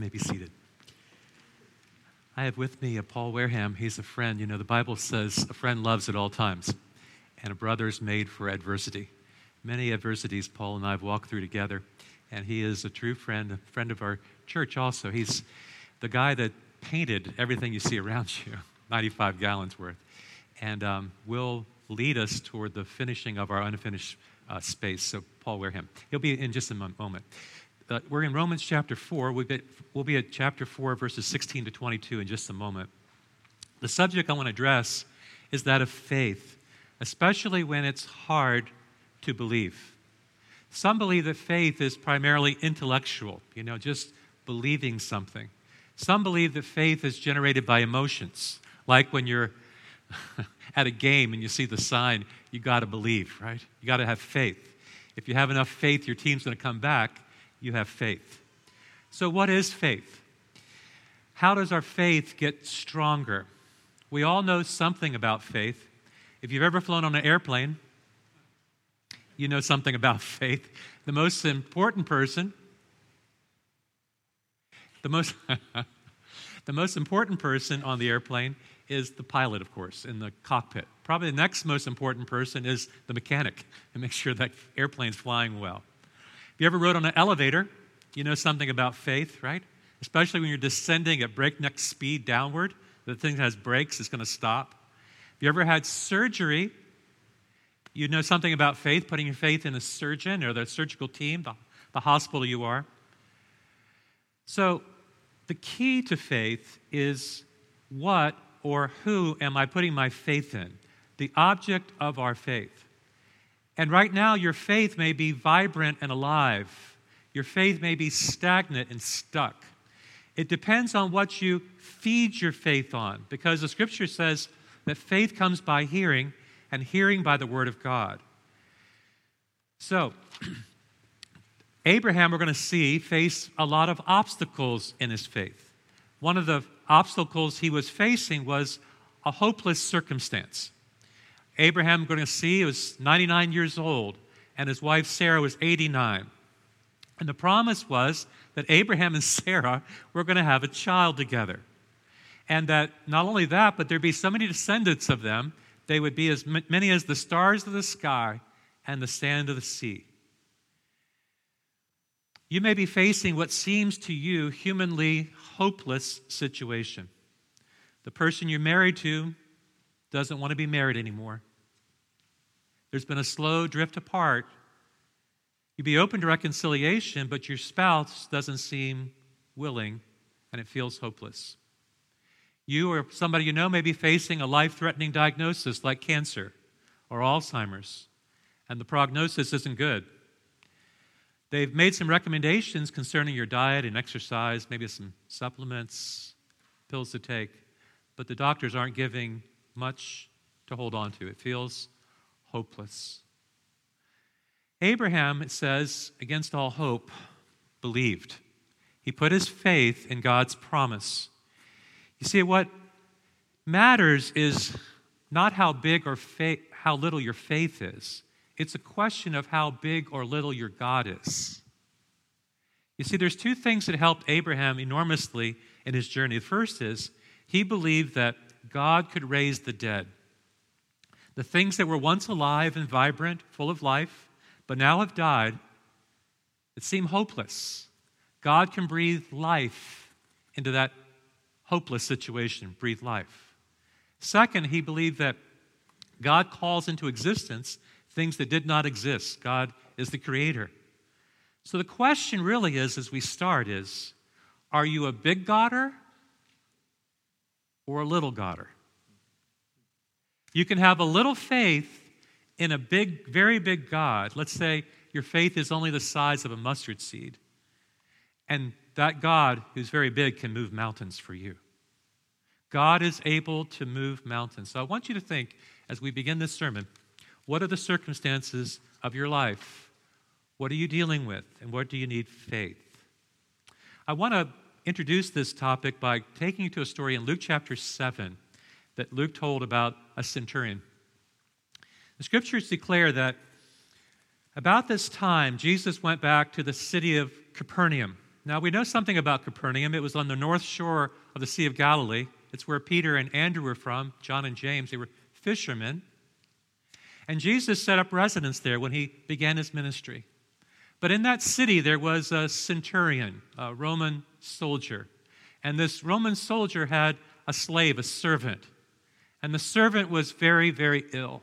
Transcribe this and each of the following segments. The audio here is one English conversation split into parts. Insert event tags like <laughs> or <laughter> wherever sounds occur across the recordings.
You may be seated. I have with me a Paul Wareham. He's a friend. You know, the Bible says a friend loves at all times, and a brother is made for adversity. Many adversities Paul and I have walked through together, and he is a true friend, a friend of our church also. He's the guy that painted everything you see around <laughs> you, 95 gallons worth, and um, will lead us toward the finishing of our unfinished uh, space. So, Paul Wareham. He'll be in just a moment. Uh, we're in Romans chapter 4. We'll be, we'll be at chapter 4, verses 16 to 22 in just a moment. The subject I want to address is that of faith, especially when it's hard to believe. Some believe that faith is primarily intellectual, you know, just believing something. Some believe that faith is generated by emotions, like when you're <laughs> at a game and you see the sign, you got to believe, right? You got to have faith. If you have enough faith, your team's going to come back, you have faith. So, what is faith? How does our faith get stronger? We all know something about faith. If you've ever flown on an airplane, you know something about <laughs> faith. The most important person, the most, <laughs> the most important person on the airplane is the pilot, of course, in the cockpit. Probably the next most important person is the mechanic and make sure that airplane's flying well. If you ever rode on an elevator, you know something about faith, right? Especially when you're descending at breakneck speed downward, the thing that has brakes, it's going to stop. If you ever had surgery, you know something about faith, putting your faith in a surgeon or the surgical team, the, the hospital you are. So, the key to faith is what or who am I putting my faith in? The object of our faith. And right now, your faith may be vibrant and alive. Your faith may be stagnant and stuck. It depends on what you feed your faith on, because the scripture says that faith comes by hearing, and hearing by the word of God. So, <clears throat> Abraham, we're going to see, faced a lot of obstacles in his faith. One of the obstacles he was facing was a hopeless circumstance. Abraham, going to see, was 99 years old, and his wife Sarah was 89. And the promise was that Abraham and <laughs> Sarah were going to have a child together. And that not only that, but there'd be so many descendants of them they would be as many as the stars of the sky and the sand of the sea. You may be facing what seems to you humanly hopeless situation. The person you're married to doesn't want to be married anymore. There's been a slow drift apart. You'd be open to reconciliation, but your spouse doesn't seem willing and it feels hopeless. You or somebody you know may be facing a life threatening diagnosis like cancer or Alzheimer's, and the prognosis isn't good. They've made some recommendations concerning your diet and exercise, maybe some supplements, pills to take, but the doctors aren't giving much to hold on to. It feels hopeless. Abraham, it says, against all hope, believed. He put his faith in God's promise. You see, what matters is not how big or fa- how little your faith is. It's a question of how big or little your God is. You see, there's two things that helped Abraham enormously in his journey. The first is he believed that God could raise the dead. The things that were once alive and vibrant, full of life, but now have died, that seem hopeless. God can breathe life into that hopeless situation, breathe life. Second, he believed that God calls into existence things that did not exist. God is the creator. So the question really is, as we start, is are you a big Godder or a little Godder? You can have a little faith in a big, very big God. Let's say your faith is only the size of a mustard seed. And that God, who's very big, can move mountains for you. God is able to move mountains. So I want you to think, as we begin this sermon, what are the circumstances of your life? What are you dealing with? And what do you need faith? I want to introduce this topic by taking you to a story in Luke chapter 7 that Luke told about a centurion. The scriptures declare that about this time, Jesus went back to the city of Capernaum Now, we know something about Capernaum. It was on the north shore of the Sea of Galilee. It's where Peter and Andrew were from, John and James. They were fishermen. And Jesus set up residence there when he began his ministry. But in that city, there was a centurion, a Roman soldier. And this Roman soldier had a slave, a servant. And the servant was very, very ill.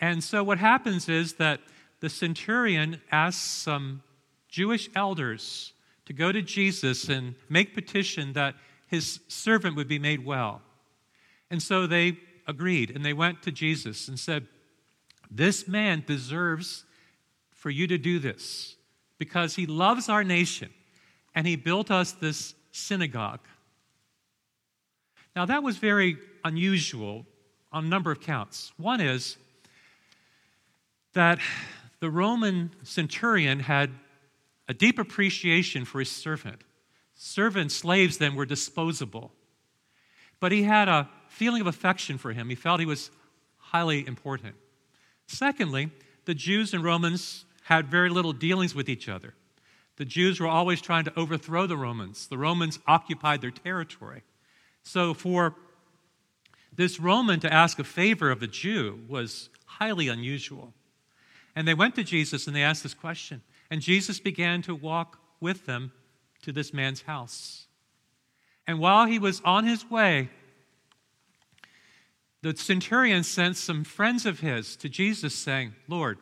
And so what happens is that the centurion asks some Jewish elders to go to Jesus and make petition that his servant would be made well. And so they agreed and they went to Jesus and said, This man deserves for you to do this because he loves our nation and he built us this synagogue. Now, that was very unusual on a number of counts. One is that the Roman centurion had a deep appreciation for his servant. Servant slaves then were disposable. But he had a feeling of affection for him. He felt he was highly important. Secondly, the Jews and Romans had very little dealings with each other. The Jews were always trying to overthrow the Romans. The Romans occupied their territory. So for this Roman to ask a favor of a Jew was highly unusual. And they went to Jesus and they asked this question. And Jesus began to walk with them to this man's house. And while he was on his way, the centurion sent some friends of his to Jesus saying, Lord,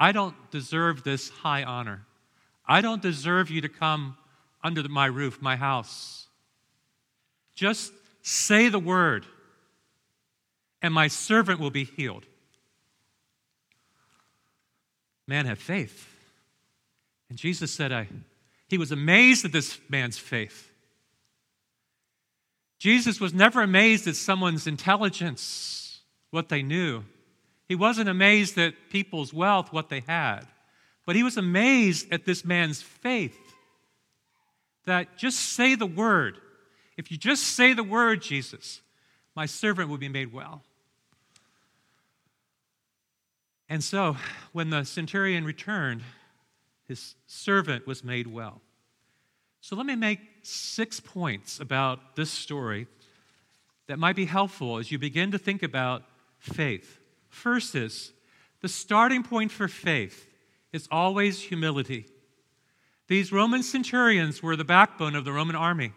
I don't deserve this high honor. I don't deserve you to come under my roof, my house. Just say the word, and my servant will be healed. Man had faith. And Jesus said, I, He was amazed at this man's faith. Jesus was never amazed at someone's intelligence, what they knew. He wasn't amazed at people's wealth, what they had. But he was amazed at this man's faith. That just say the word. If you just say the word, Jesus, my servant will be made well. And so, when the centurion returned, his servant was made well. So, let me make six points about this story that might be helpful as you begin to think about faith. First is the starting point for faith is always humility. These Roman centurions were the backbone of the Roman army.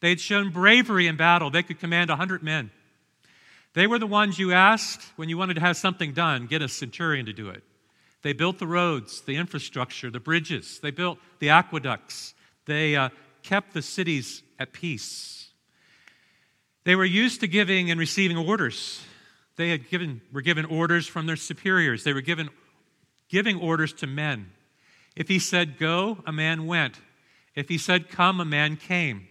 They had shown bravery in battle, they could command 100 men. They were the ones you asked when you wanted to have something done, get a centurion to do it. They built the roads, the infrastructure, the bridges, they built the aqueducts, they uh, kept the cities at peace. They were used to giving and receiving orders. They had given, were given orders from their superiors. They were given giving orders to men. If he said go, a man went. If he said come, a man came.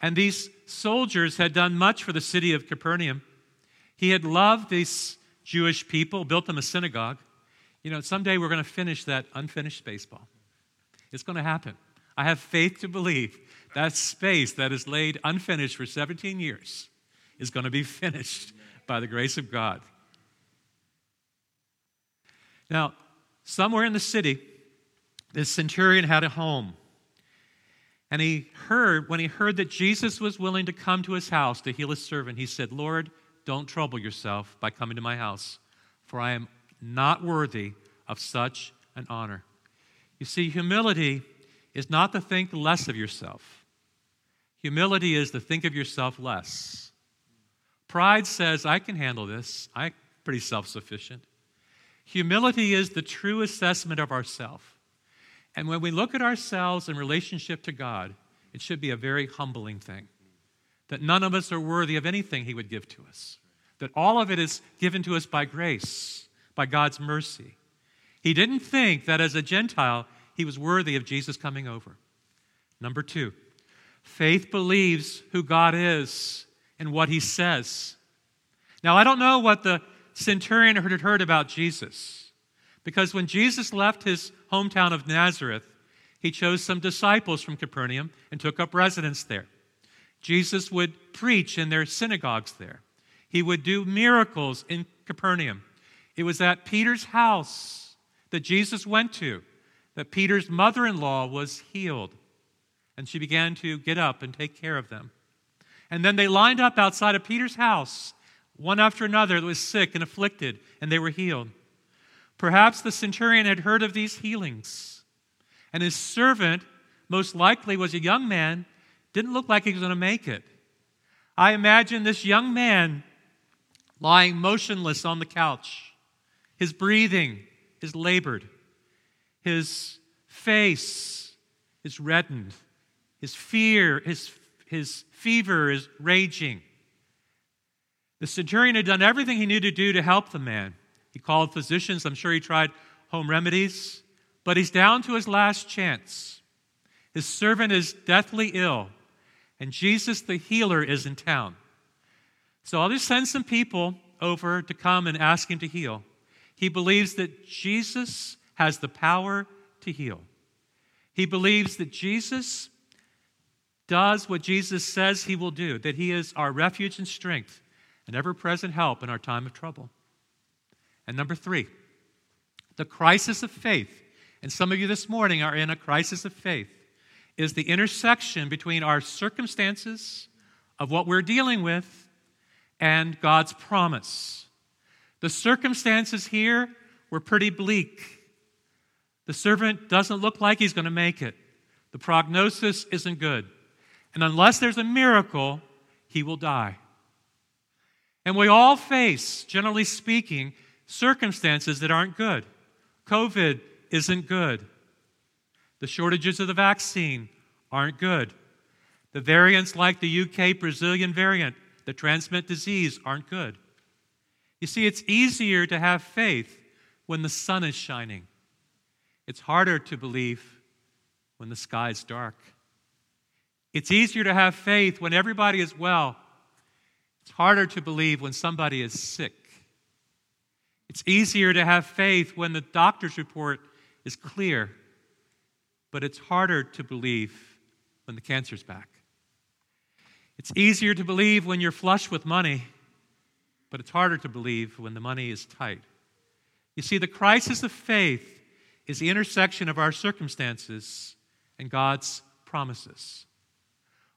And these soldiers had done much for the city of Capernaum. He had loved these Jewish people, built them a synagogue. You know, someday we're going to finish that unfinished baseball. It's going to happen. I have faith to believe that space that is laid unfinished for 17 years is going to be <laughs> finished by the grace of God. Now, somewhere in the city, this centurion had a home. And he heard, when he heard that Jesus was willing to come to his house to heal his servant, he said, Lord, don't trouble yourself by coming to my house, for I am not worthy of such an honor. You see, humility is not to think less of yourself, humility is to think of yourself less. Pride says, I can handle this. I'm pretty self sufficient. Humility is the true assessment of ourself. And when we look at ourselves in relationship to God, it should be a very humbling thing. That none of us are worthy of anything He would give to us. That all of it is given to us by grace, by God's mercy. He didn't think that as a Gentile, he was worthy of Jesus coming over. Number two, faith believes who God is and what he says. Now, I don't know what the centurion had heard about Jesus, because when Jesus left his hometown of Nazareth, he chose some disciples from Capernaum and took up residence there. Jesus would preach in their synagogues there. He would do miracles in Capernaum. It was at Peter's house that Jesus went to that Peter's mother in law was healed, and she began to get up and take care of them. And then they lined up outside of Peter's house, one after another that was sick and afflicted, and they were healed. Perhaps the centurion had heard of these healings, and his servant, most likely, was a young man, didn't look like he was going to make it. I imagine this young man lying motionless on the couch. His breathing is labored. His face is reddened. His fear, his, his fever is raging. The centurion had done everything he knew to do to help the man. He called physicians. I'm sure he tried home remedies. But he's down to his last chance. His servant is deathly ill, and Jesus, the healer, is in town. So I'll just send some people over to come and ask him to heal. He believes that Jesus has the power to heal. He believes that Jesus does what Jesus says he will do, that he is our refuge and strength and ever present help in our time of trouble. And number three, the crisis of faith, and some of you this morning are in a crisis of faith, is the intersection between our circumstances of what we're dealing with and God's promise. The circumstances here were pretty bleak. The servant doesn't look like he's going to make it. The prognosis isn't good. And unless there's a miracle, he will die. And we all face, generally speaking, circumstances that aren't good. COVID isn't good. The shortages of the vaccine aren't good. The variants like the UK Brazilian variant that transmit disease aren't good. You see, it's easier to have faith when the sun is shining. It's harder to believe when the sky is dark. It's easier to have faith when everybody is well. It's harder to believe when somebody is sick. It's easier to have faith when the doctor's report is clear, but it's harder to believe when the cancer's back. It's easier to believe when you're flush with money, but it's harder to believe when the money is tight. You see, the crisis of faith is the intersection of our circumstances and God's promises.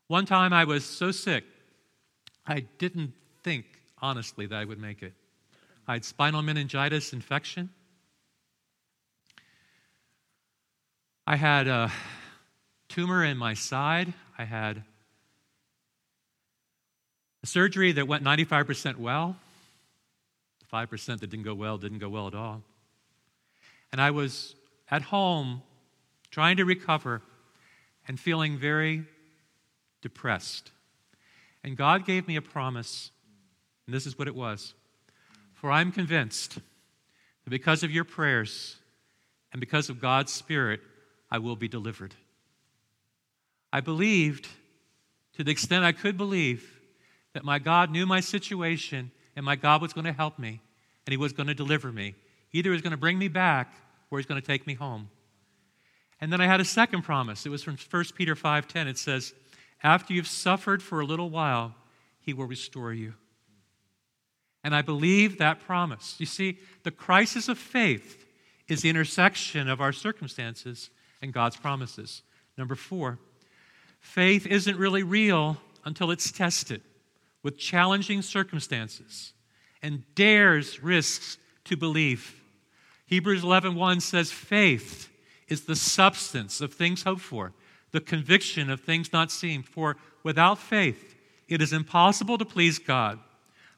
One time I was so sick, I didn't think honestly that I would make it. I had spinal meningitis infection. I had a tumor in my side. I had a surgery that went 95% well. The 5% that didn't go well didn't go well at all. And I was at home trying to recover and feeling very depressed. And God gave me a promise, and this is what it was for I'm convinced that because of your prayers and because of God's Spirit, I will be delivered. I believed, to the extent I could believe, that my God knew my situation and my God was going to help me and He was going to deliver me. Either He was going to bring me back or He's going to take me home. And then I had a second promise. It was from 1 Peter 5:10. It says, "After you've suffered for a little while, He will restore you." And I believe that promise. You see, the crisis of faith is the intersection of our circumstances and God's promises. Number four, faith isn't really real until it's tested with challenging circumstances and dares risks to believe. Hebrews 11:1 says faith is the substance of things hoped for, the conviction of things not seen. For without faith, it is impossible to please God.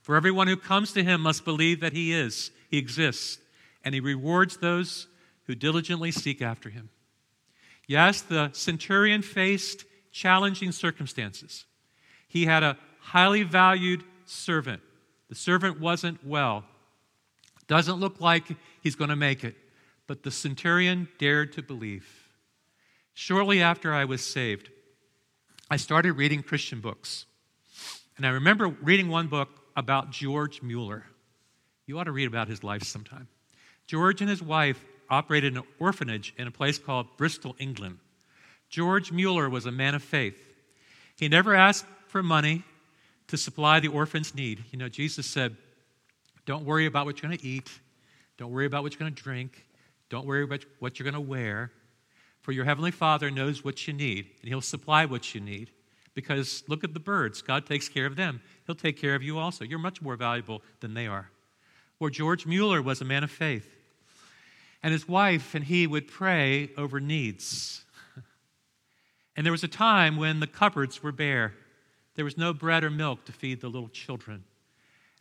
For everyone who comes to him must believe that he is, he exists, and he rewards those who diligently seek after him. Yes, the centurion faced challenging circumstances. He had a highly valued servant. The servant wasn't well. Doesn't look like he's going to make it. But the centurion dared to believe. Shortly after I was saved, I started reading Christian books. And I remember reading one book about George Mueller. You ought to read about his life sometime. George and his wife operated an orphanage in a place called Bristol, England. George Mueller was a man of faith. He never asked for money to supply the orphan's need. You know, Jesus said, Don't worry about what you're going to eat, don't worry about what you're going to drink, don't worry about what you're going to wear. For your heavenly Father knows what you need, and he'll supply what you need. Because look at the birds. God takes care of them. He'll take care of you also. You're much more valuable than they are. Or George Mueller was a man of faith. And his wife and he would pray over needs. <laughs> And there was a time when the cupboards were bare. There was no bread or milk to feed the little children.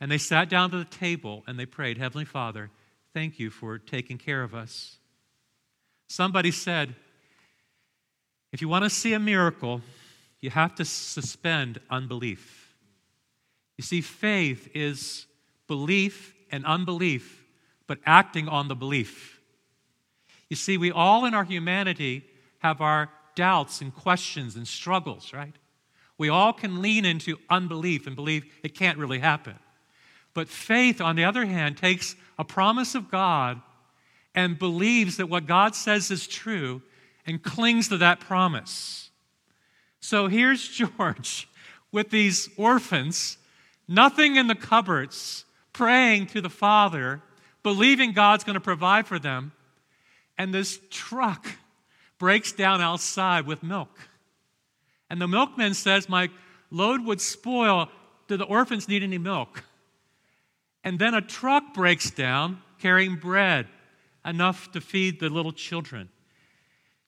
And they sat down to the table and they prayed, Heavenly Father, thank you for taking care of us. Somebody said, if you want to see a miracle, you have to suspend unbelief. You see, faith is belief and unbelief, but acting on the belief. You see, we all in our humanity have our doubts and questions and struggles, right? We all can lean into unbelief and believe it can't really happen. But faith, on the other hand, takes a promise of God and believes that what God says is true and clings to that promise. So here's <laughs> George with these orphans, nothing in the cupboards, praying to the Father, believing God's going to provide for them. And this truck breaks down outside with milk. And the milkman says, My load would spoil. Do the orphans need any milk? And then a truck breaks down carrying bread, enough to feed the little children.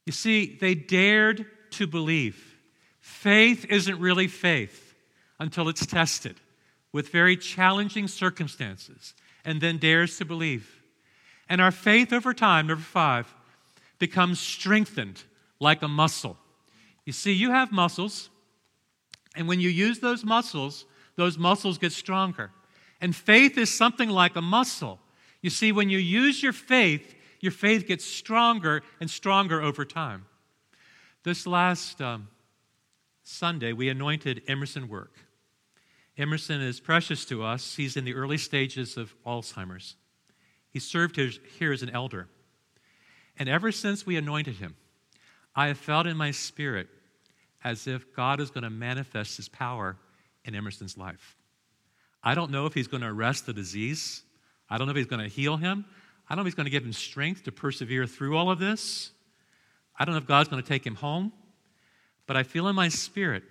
You see, they dared to believe. Faith isn't really faith until it's tested with very challenging circumstances and then dares to believe. And our faith over time, number five, becomes strengthened like a muscle. You see, you have muscles, and when you use those muscles, those muscles get stronger. And faith is something like a muscle. You see, when you use your faith, your faith gets stronger and stronger over time. This last um, Sunday, we anointed Emerson Work. Emerson is precious to us. He's in the early stages of Alzheimer's. He served here as an elder. And ever since we anointed him, I have felt in my spirit as if God is going to manifest his power in Emerson's life. I don't know if he's going to arrest the disease. I don't know if he's going to heal him. I don't know if he's going to give him strength to persevere through all of this. I don't know if God's going to take him home. But I feel in my spirit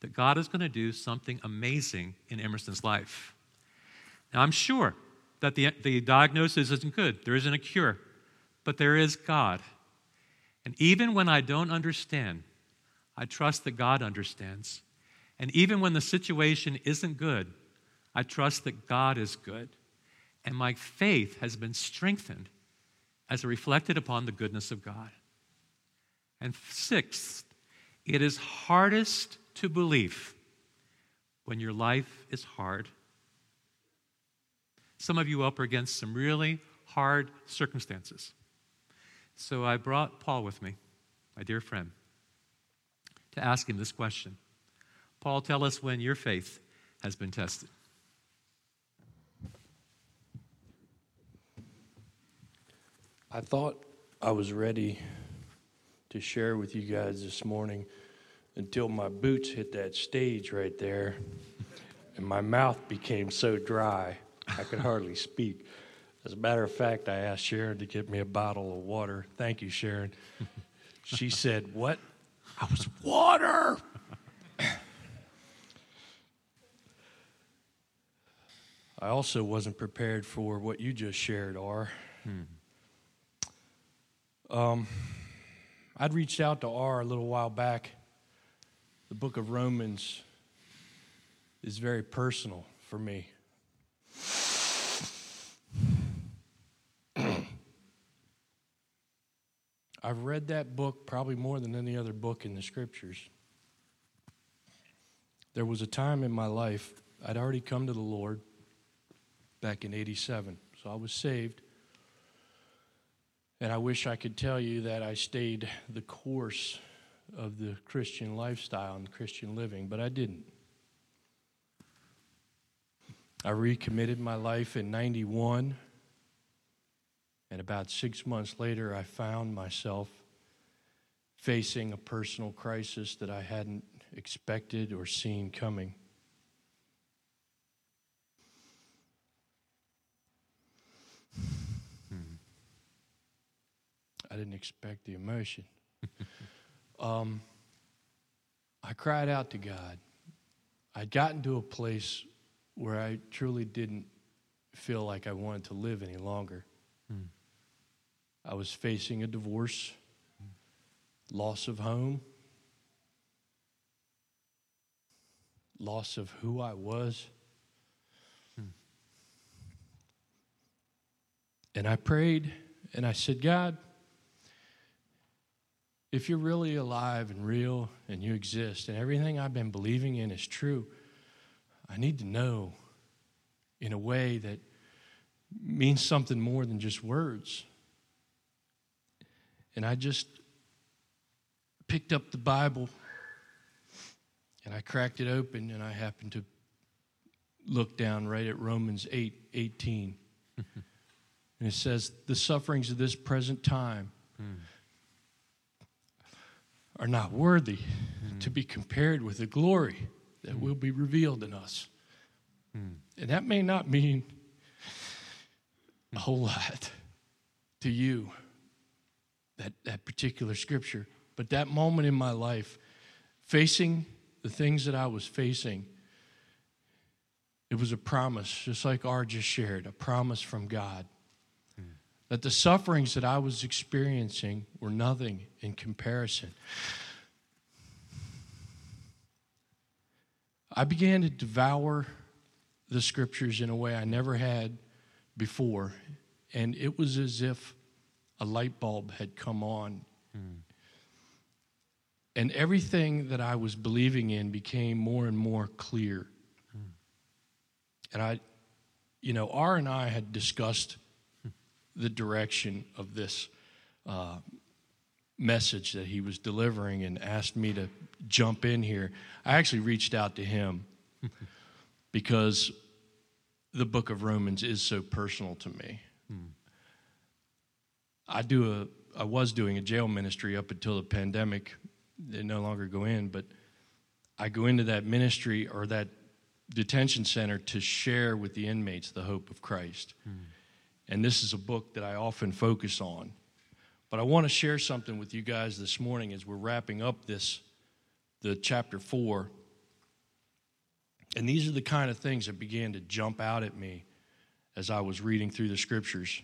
that God is going to do something amazing in Emerson's life. Now, I'm sure that the, the diagnosis isn't good, there isn't a cure but there is God. And even when I don't understand, I trust that God understands. And even when the situation isn't good, I trust that God is good. And my faith has been strengthened as reflected upon the goodness of God. And sixth, it is hardest to believe when your life is hard. Some of you up against some really hard circumstances. So I brought Paul with me, my dear friend, to ask him this question Paul, tell us when your faith has been tested. I thought I was ready to share with you guys this morning until my boots hit that stage right there and my mouth became so dry I could hardly speak. As a matter of fact, I asked Sharon to get me a bottle of water. Thank you, Sharon. she <laughs> said, What? I was water. I also wasn't prepared for what you just shared, R. Hmm. Um, I'd reached out to R a little while back. The book of Romans is very personal for me. <clears throat> I've read that book probably more than any other book in the scriptures. There was a time in my life, I'd already come to the Lord back in 87. So I was saved. And I wish I could tell you that I stayed the course of the Christian lifestyle and Christian living, but I didn't. I recommitted my life in 91. And about six months later, I found myself facing a personal crisis that I hadn't expected or seen coming. I didn't expect the emotion. <laughs> um, I cried out to God. I'd gotten to a place where I truly didn't feel like I wanted to live any longer. Hmm. I was facing a divorce, loss of home, loss of who I was. Hmm. And I prayed and I said, God, if you're really alive and real and you exist and everything I've been believing in is true, I need to know in a way that means something more than just words. And I just picked up the Bible and I cracked it open and I happened to look down right at Romans 8 18. <laughs> and it says, The sufferings of this present time. Hmm are not worthy mm. to be compared with the glory that mm. will be revealed in us. And that may not mean a whole lot to you, that, that particular scripture, but that moment in my life, facing the things that I was facing, it was a promise, just like R just shared, a promise from God that the sufferings that I was experiencing were nothing in comparison. I began to devour the scriptures in a way I never had before, and it was as if a light bulb had come on. Mm. And everything that I was believing in became more and more clear. Mm. And I, you know, R and I had discussed the direction of this uh, message that he was delivering and asked me to jump in here. I actually reached out to him <laughs> because the book of Romans is so personal to me. Hmm. I do a I was doing a jail ministry up until the pandemic. They no longer go in, but I go into that ministry or that detention center to share with the inmates the hope of Christ. Hmm. And this is a book that I often focus on. But I want to share something with you guys this morning as we're wrapping up this, the chapter four. And these are the kind of things that began to jump out at me as I was reading through the scriptures.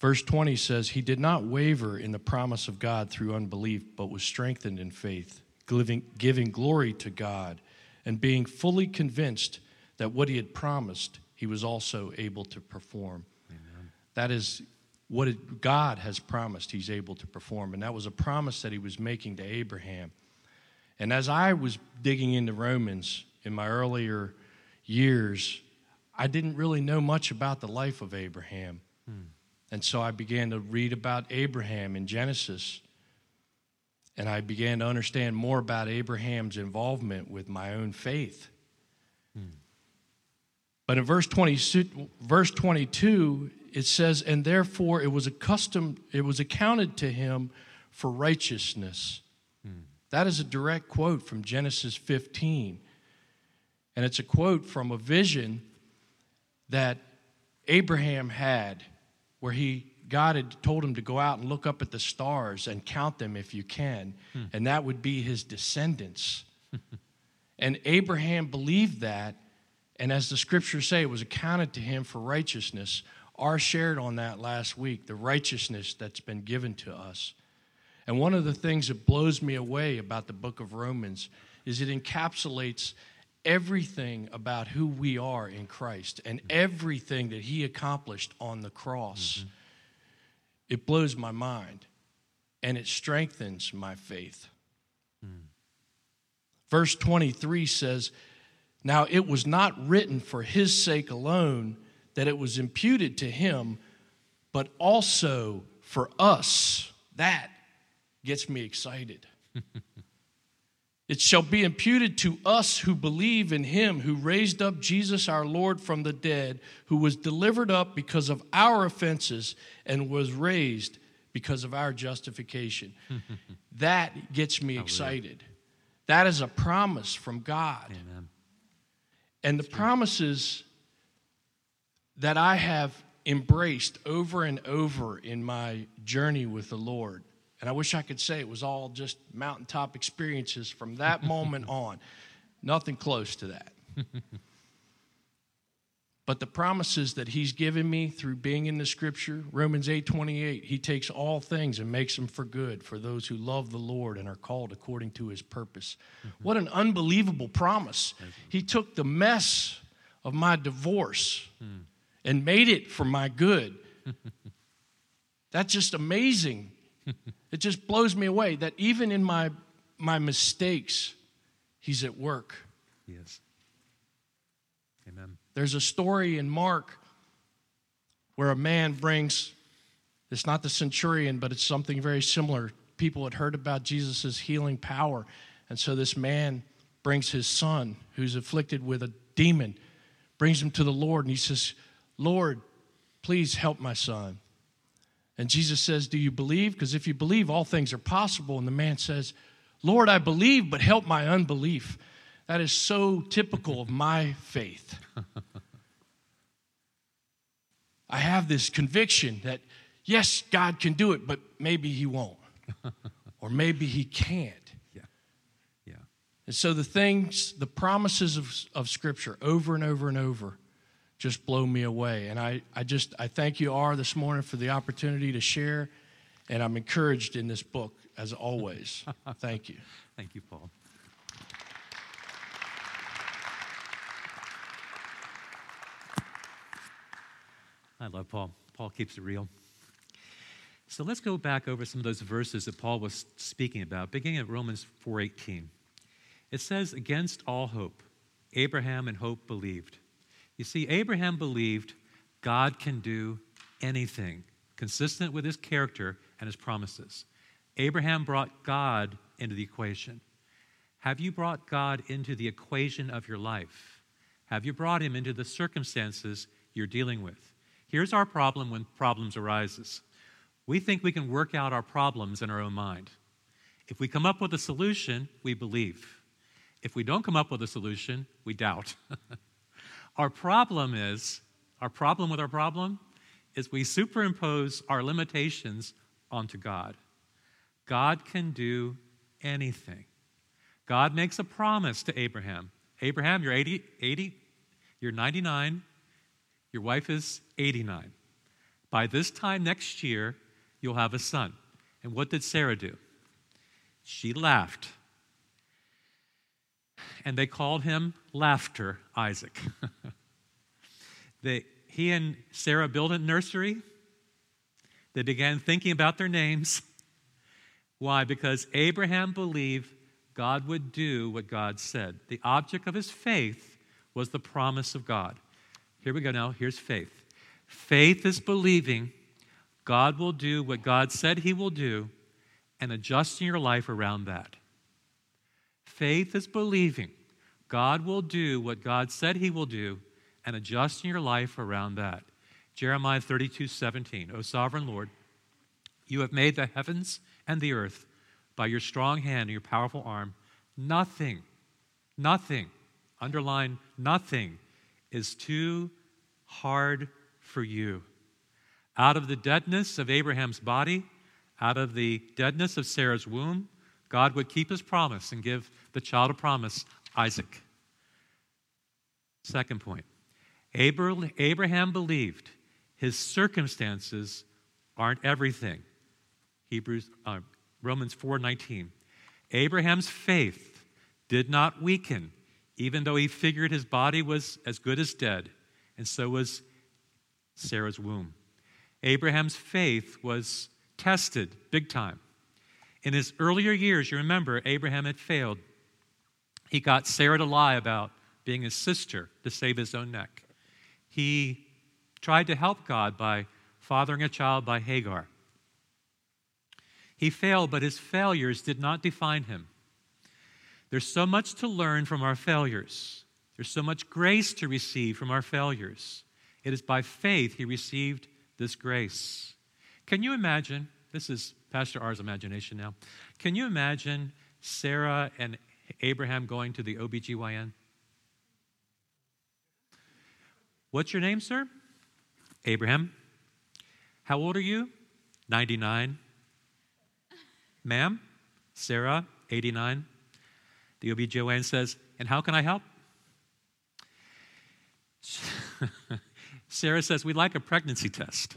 Verse 20 says, He did not waver in the promise of God through unbelief, but was strengthened in faith, giving, giving glory to God, and being fully convinced that what He had promised, he was also able to perform. Amen. That is what it, God has promised he's able to perform. And that was a promise that he was making to Abraham. And as I was digging into Romans in my earlier years, I didn't really know much about the life of Abraham. Hmm. And so I began to read about Abraham in Genesis. And I began to understand more about Abraham's involvement with my own faith. Hmm. But in verse 20, verse 22, it says, And therefore it was accustomed, it was accounted to him for righteousness. Hmm. That is a direct quote from Genesis 15. And it's a quote from a vision that Abraham had where he God had told him to go out and look up at the stars and count them if you can, hmm. and that would be his descendants. <laughs> and Abraham believed that, and as the scriptures say, it was accounted to him for righteousness. R shared on that last week, the righteousness that's been given to us. And one of the things that blows me away about the book of Romans is it encapsulates everything about who we are in Christ and everything that he accomplished on the cross. Mm-hmm. It blows my mind and it strengthens my faith. Mm. Verse 23 says, now, it was not written for his sake alone that it was imputed to him, but also for us. That gets me excited. <laughs> it shall be imputed to us who believe in him who raised up Jesus our Lord from the dead, who was delivered up because of our offenses and was raised because of our justification. <laughs> that gets me excited. That is a promise from God. Amen. And the promises that I have embraced over and over in my journey with the Lord. And I wish I could say it was all just mountaintop experiences from that <laughs> moment on. Nothing close to that. <laughs> but the promises that he's given me through being in the scripture, Romans 8:28, he takes all things and makes them for good for those who love the Lord and are called according to his purpose. Mm-hmm. What an unbelievable promise. He took the mess of my divorce mm. and made it for my good. <laughs> That's just amazing. <laughs> it just blows me away that even in my my mistakes, he's at work. Yes. There's a story in Mark where a man brings, it's not the centurion, but it's something very similar. People had heard about Jesus' healing power. And so this man brings his son, who's afflicted with a demon, brings him to the Lord, and he says, Lord, please help my son. And Jesus says, Do you believe? Because if you believe, all things are possible. And the man says, Lord, I believe, but help my unbelief. That is so typical of my faith. <laughs> I have this conviction that, yes, God can do it, but maybe He won't. <laughs> or maybe He can't. Yeah. Yeah. And so the things, the promises of, of Scripture over and over and over just blow me away. And I, I just, I thank you, R, this morning for the opportunity to share. And I'm encouraged in this book, as always. <laughs> thank you. Thank you, Paul. I love Paul. Paul keeps it real. So let's go back over some of those verses that Paul was speaking about, beginning at Romans 4:18. It says, "Against all hope, Abraham and hope believed." You see, Abraham believed God can do anything consistent with his character and his promises. Abraham brought God into the equation. Have you brought God into the equation of your life? Have you brought him into the circumstances you're dealing with? Here's our problem when problems arises. We think we can work out our problems in our own mind. If we come up with a solution, we believe. If we don't come up with a solution, we doubt. <laughs> our problem is, our problem with our problem is we superimpose our limitations onto God. God can do anything. God makes a promise to Abraham. Abraham, you're 80, 80 you're 99, your wife is 89. By this time next year, you'll have a son. And what did Sarah do? She laughed. And they called him Laughter Isaac. <laughs> they, he and Sarah built a nursery. They began thinking about their names. <laughs> Why? Because Abraham believed God would do what God said. The object of his faith was the promise of God. Here we go now. Here's faith. Faith is believing God will do what God said He will do and adjusting your life around that. Faith is believing God will do what God said He will do and adjusting your life around that. Jeremiah 32 17. O sovereign Lord, you have made the heavens and the earth by your strong hand and your powerful arm. Nothing, nothing, underline nothing, is too hard for you. Out of the deadness of Abraham's body, out of the deadness of Sarah's womb, God would keep his promise and give the child a promise, Isaac. Second point Abraham believed his circumstances aren't everything. Hebrews, uh, Romans 4:19. Abraham's faith did not weaken, even though he figured his body was as good as dead and so was Sarah's womb. Abraham's faith was tested big time. In his earlier years, you remember, Abraham had failed. He got Sarah to lie about being his sister to save his own neck. He tried to help God by fathering a child by Hagar. He failed, but his failures did not define him. There's so much to learn from our failures. There's so much grace to receive from our failures. It is by faith he received this grace. Can you imagine? This is Pastor R's imagination now. Can you imagine Sarah and Abraham going to the OBGYN? What's your name, sir? Abraham. How old are you? 99. Ma'am? Sarah, 89. The OB-GYN says, and how can I help? <laughs> Sarah says, we'd like a pregnancy test.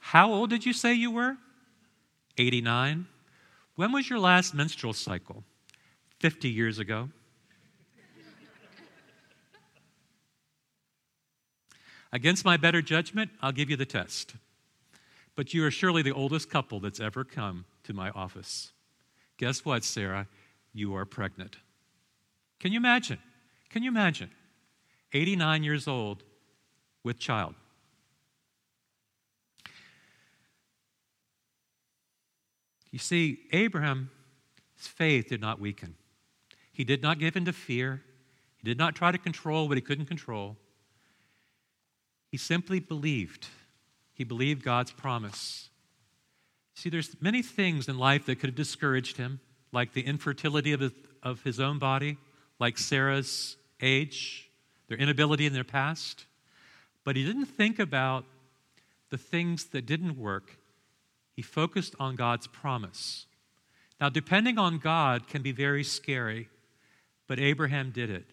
How old did you say you were? 89. When was your last menstrual cycle? 50 years ago. Against my better judgment, I'll give you the test. But you are surely the oldest couple that's ever come to my office. Guess what, Sarah? You are pregnant. Can you imagine? Can you imagine? 89 years old with child. You see, Abraham's faith did not weaken. He did not give in to fear. He did not try to control what he couldn't control. He simply believed. He believed God's promise. See, there's many things in life that could have discouraged him, like the infertility of his, of his own body, like Sarah's age, their inability in their past. But he didn't think about the things that didn't work. He focused on God's promise. Now, depending on God can be very scary, but Abraham did it.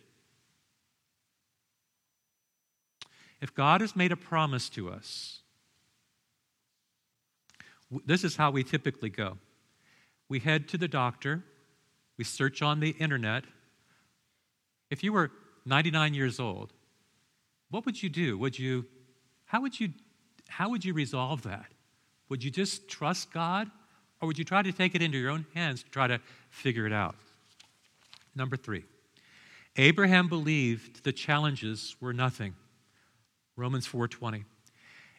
If God has made a promise to us, this is how we typically go. We head to the doctor, we search on the internet. If you were 99 years old, what would you do? Would you how would you how would you resolve that? Would you just trust God or would you try to take it into your own hands to try to figure it out? Number 3. Abraham believed the challenges were nothing. Romans 4:20.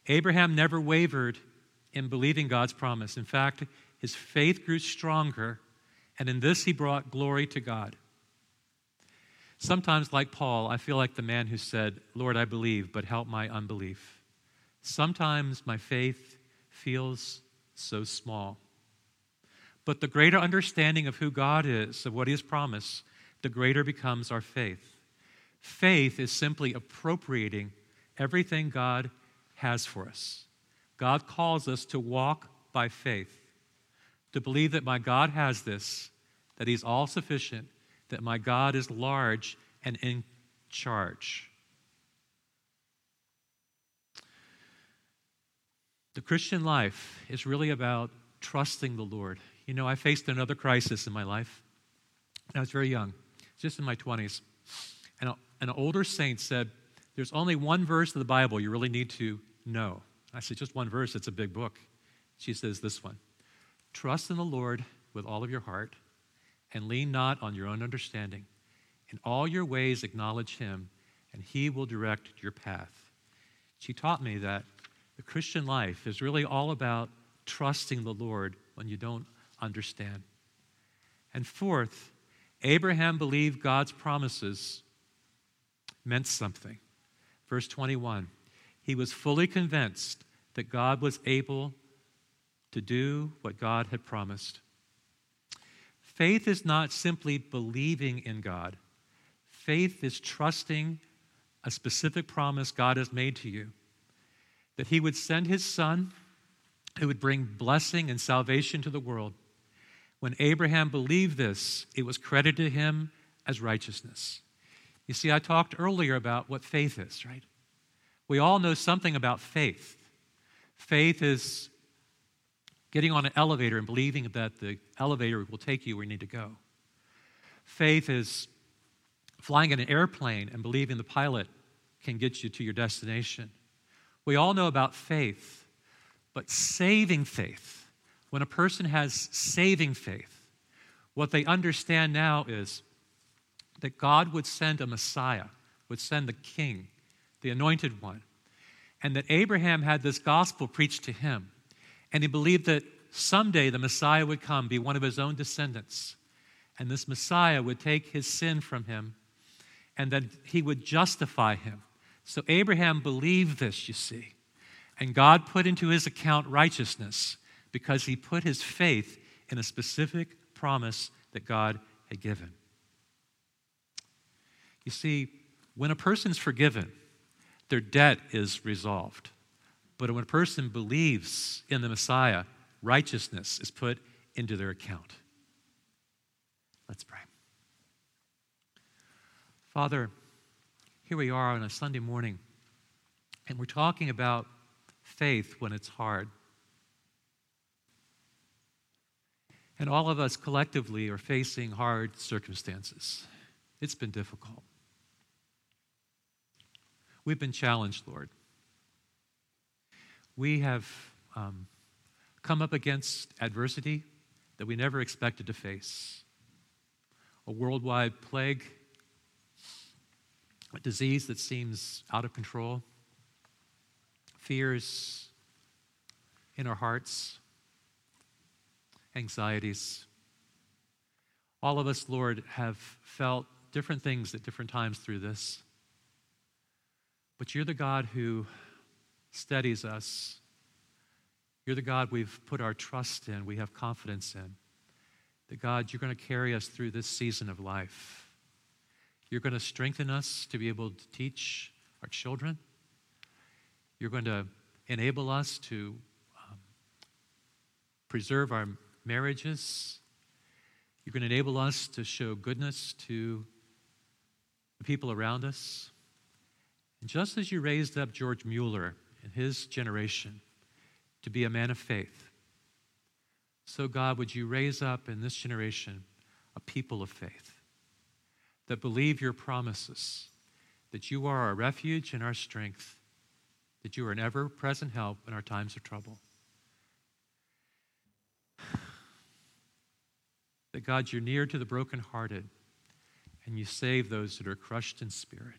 Abraham never wavered in believing God's promise. In fact, his faith grew stronger, and in this he brought glory to God. Sometimes, like Paul, I feel like the man who said, Lord, I believe, but help my unbelief. Sometimes my faith feels so small. But the greater understanding of who God is, of what He has promised, the greater becomes our faith. Faith is simply appropriating everything God has for us. God calls us to walk by faith, to believe that my God has this, that He's all sufficient, that my God is large and in charge. The Christian life is really about trusting the Lord. You know, I faced another crisis in my life. I was very young, just in my 20s. And a, an older saint said, there's only one verse of the Bible you really need to know. I said, Just one verse, it's a big book. She says this one Trust in the Lord with all of your heart and lean not on your own understanding. In all your ways, acknowledge him, and he will direct your path. She taught me that the Christian life is really all about trusting the Lord when you don't understand. And fourth, Abraham believed God's promises meant something. Verse 21 He was fully convinced that God was able to do what God had promised. Faith is not simply believing in God, faith is trusting a specific promise God has made to you that He would send His Son who would bring blessing and salvation to the world. When Abraham believed this, it was credited to him as righteousness. You see, I talked earlier about what faith is, right? We all know something about faith. Faith is getting on an elevator and believing that the elevator will take you where you need to go. Faith is flying in an airplane and believing the pilot can get you to your destination. We all know about faith, but saving faith, when a person has saving faith, what they understand now is that God would send a Messiah, would send the King, the anointed one, and that Abraham had this gospel preached to him. And he believed that someday the Messiah would come, be one of his own descendants, and this Messiah would take his sin from him, and that he would justify him. So Abraham believed this, you see. And God put into his account righteousness because he put his faith in a specific promise that God had given. You see, when a person's forgiven, their debt is resolved. But when a person believes in the Messiah, righteousness is put into their account. Let's pray. Father, here we are on a Sunday morning, and we're talking about faith when it's hard. And all of us collectively are facing hard circumstances. It's been difficult. We've been challenged, Lord. We have um, come up against adversity that we never expected to face a worldwide plague, a disease that seems out of control, fears in our hearts, anxieties. All of us, Lord, have felt different things at different times through this. But you're the God who steadies us. You're the God we've put our trust in, we have confidence in. That God, you're going to carry us through this season of life. You're going to strengthen us to be able to teach our children. You're going to enable us to um, preserve our marriages. You're going to enable us to show goodness to the people around us. And just as you raised up George Mueller and his generation to be a man of faith, so God, would you raise up in this generation a people of faith that believe your promises, that you are our refuge and our strength, that you are an ever present help in our times of trouble. <sighs> That God, you're near to the brokenhearted and you save those that are crushed in spirit.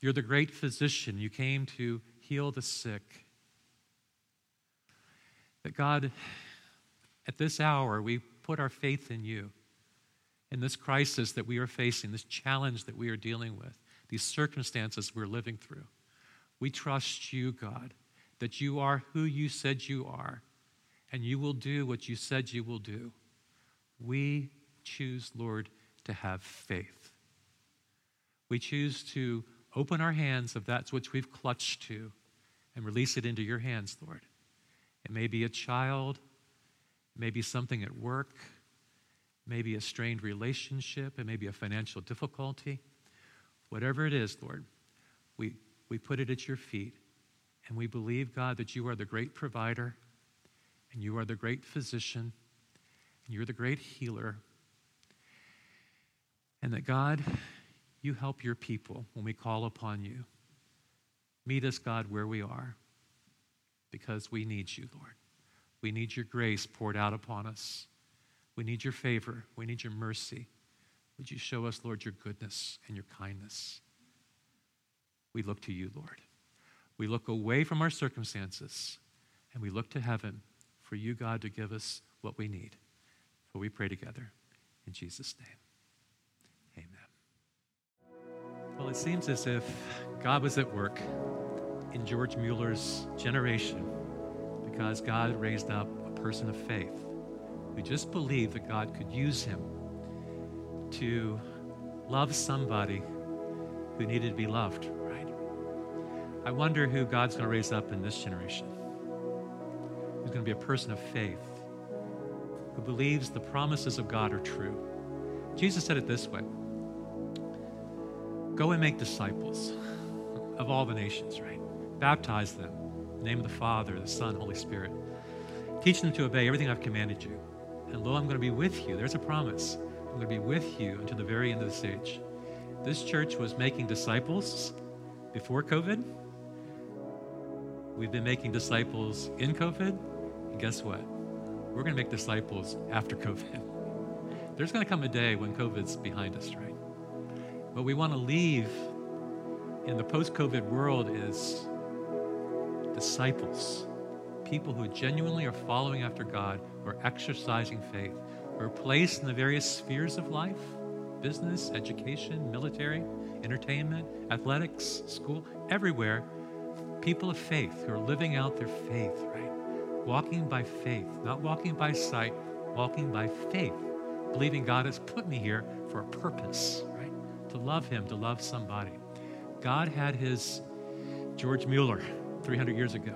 You're the great physician. You came to heal the sick. That God, at this hour, we put our faith in you. In this crisis that we are facing, this challenge that we are dealing with, these circumstances we're living through, we trust you, God, that you are who you said you are, and you will do what you said you will do. We choose, Lord, to have faith. We choose to open our hands of that which we've clutched to and release it into your hands, Lord. It may be a child, it may be something at work, maybe a strained relationship, it may be a financial difficulty. Whatever it is, Lord, we, we put it at your feet. And we believe, God, that you are the great provider and you are the great physician and you're the great healer. And that, God, you help your people when we call upon you. Meet us, God, where we are because we need you, Lord. We need your grace poured out upon us. We need your favor. We need your mercy. Would you show us, Lord, your goodness and your kindness? We look to you, Lord. We look away from our circumstances and we look to heaven for you, God, to give us what we need. So we pray together in Jesus' name. Well, it seems as if God was at work in George Mueller's generation because God raised up a person of faith who just believed that God could use him to love somebody who needed to be loved, right? I wonder who God's going to raise up in this generation. Who's going to be a person of faith who believes the promises of God are true. Jesus said it this way Go and make disciples of all the nations, right? Baptize them the name of the Father, the Son, Holy Spirit. Teach them to obey everything I've commanded you. And lo, I'm going to be with you. There's a promise. I'm going to be with you until the very end of this age. This church was making disciples before COVID. We've been making disciples in COVID. And guess what? We're going to make disciples after COVID. <laughs> There's going to come a day when COVID's behind us, right? What we want to leave in the post COVID world is disciples, people who genuinely are following after God, who are exercising faith, who are placed in the various spheres of life business, education, military, entertainment, athletics, school, everywhere. People of faith who are living out their faith, right? Walking by faith, not walking by sight, walking by faith, believing God has put me here for a purpose? To love Him, to love somebody. God had His George Mueller 300 years ago.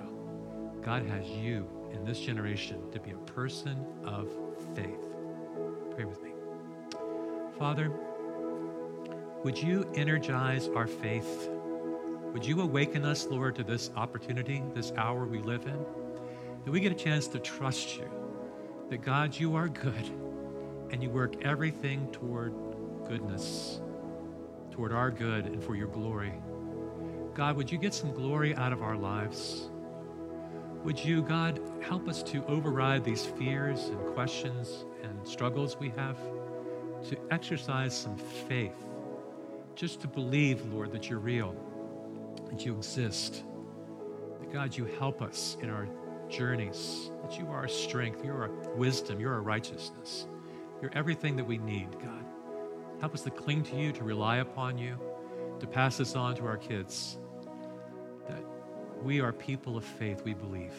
God has you in this generation to be a person of faith. Pray with me. Father, would you energize our faith? Would you awaken us, Lord, to this opportunity, this hour we live in? That we get a chance to trust you. That God, you are good and you work everything toward goodness, toward our good and for your glory. God, would you get some glory out of our lives? Would you, God, help us to override these fears and questions and struggles we have, to exercise some faith, just to believe, Lord, that you're real, that you exist, that God, you help us in our journeys, that you are our strength, you're our wisdom, you're our righteousness, you're everything that we need, God. Help us to cling to you, to rely upon you, to pass this on to our kids that we are people of faith, we believe.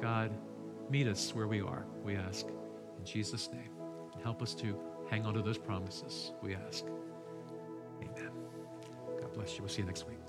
God, meet us where we are, we ask. In Jesus' name. Help us to hang on to those promises, we ask. Amen. God bless you. We'll see you next week.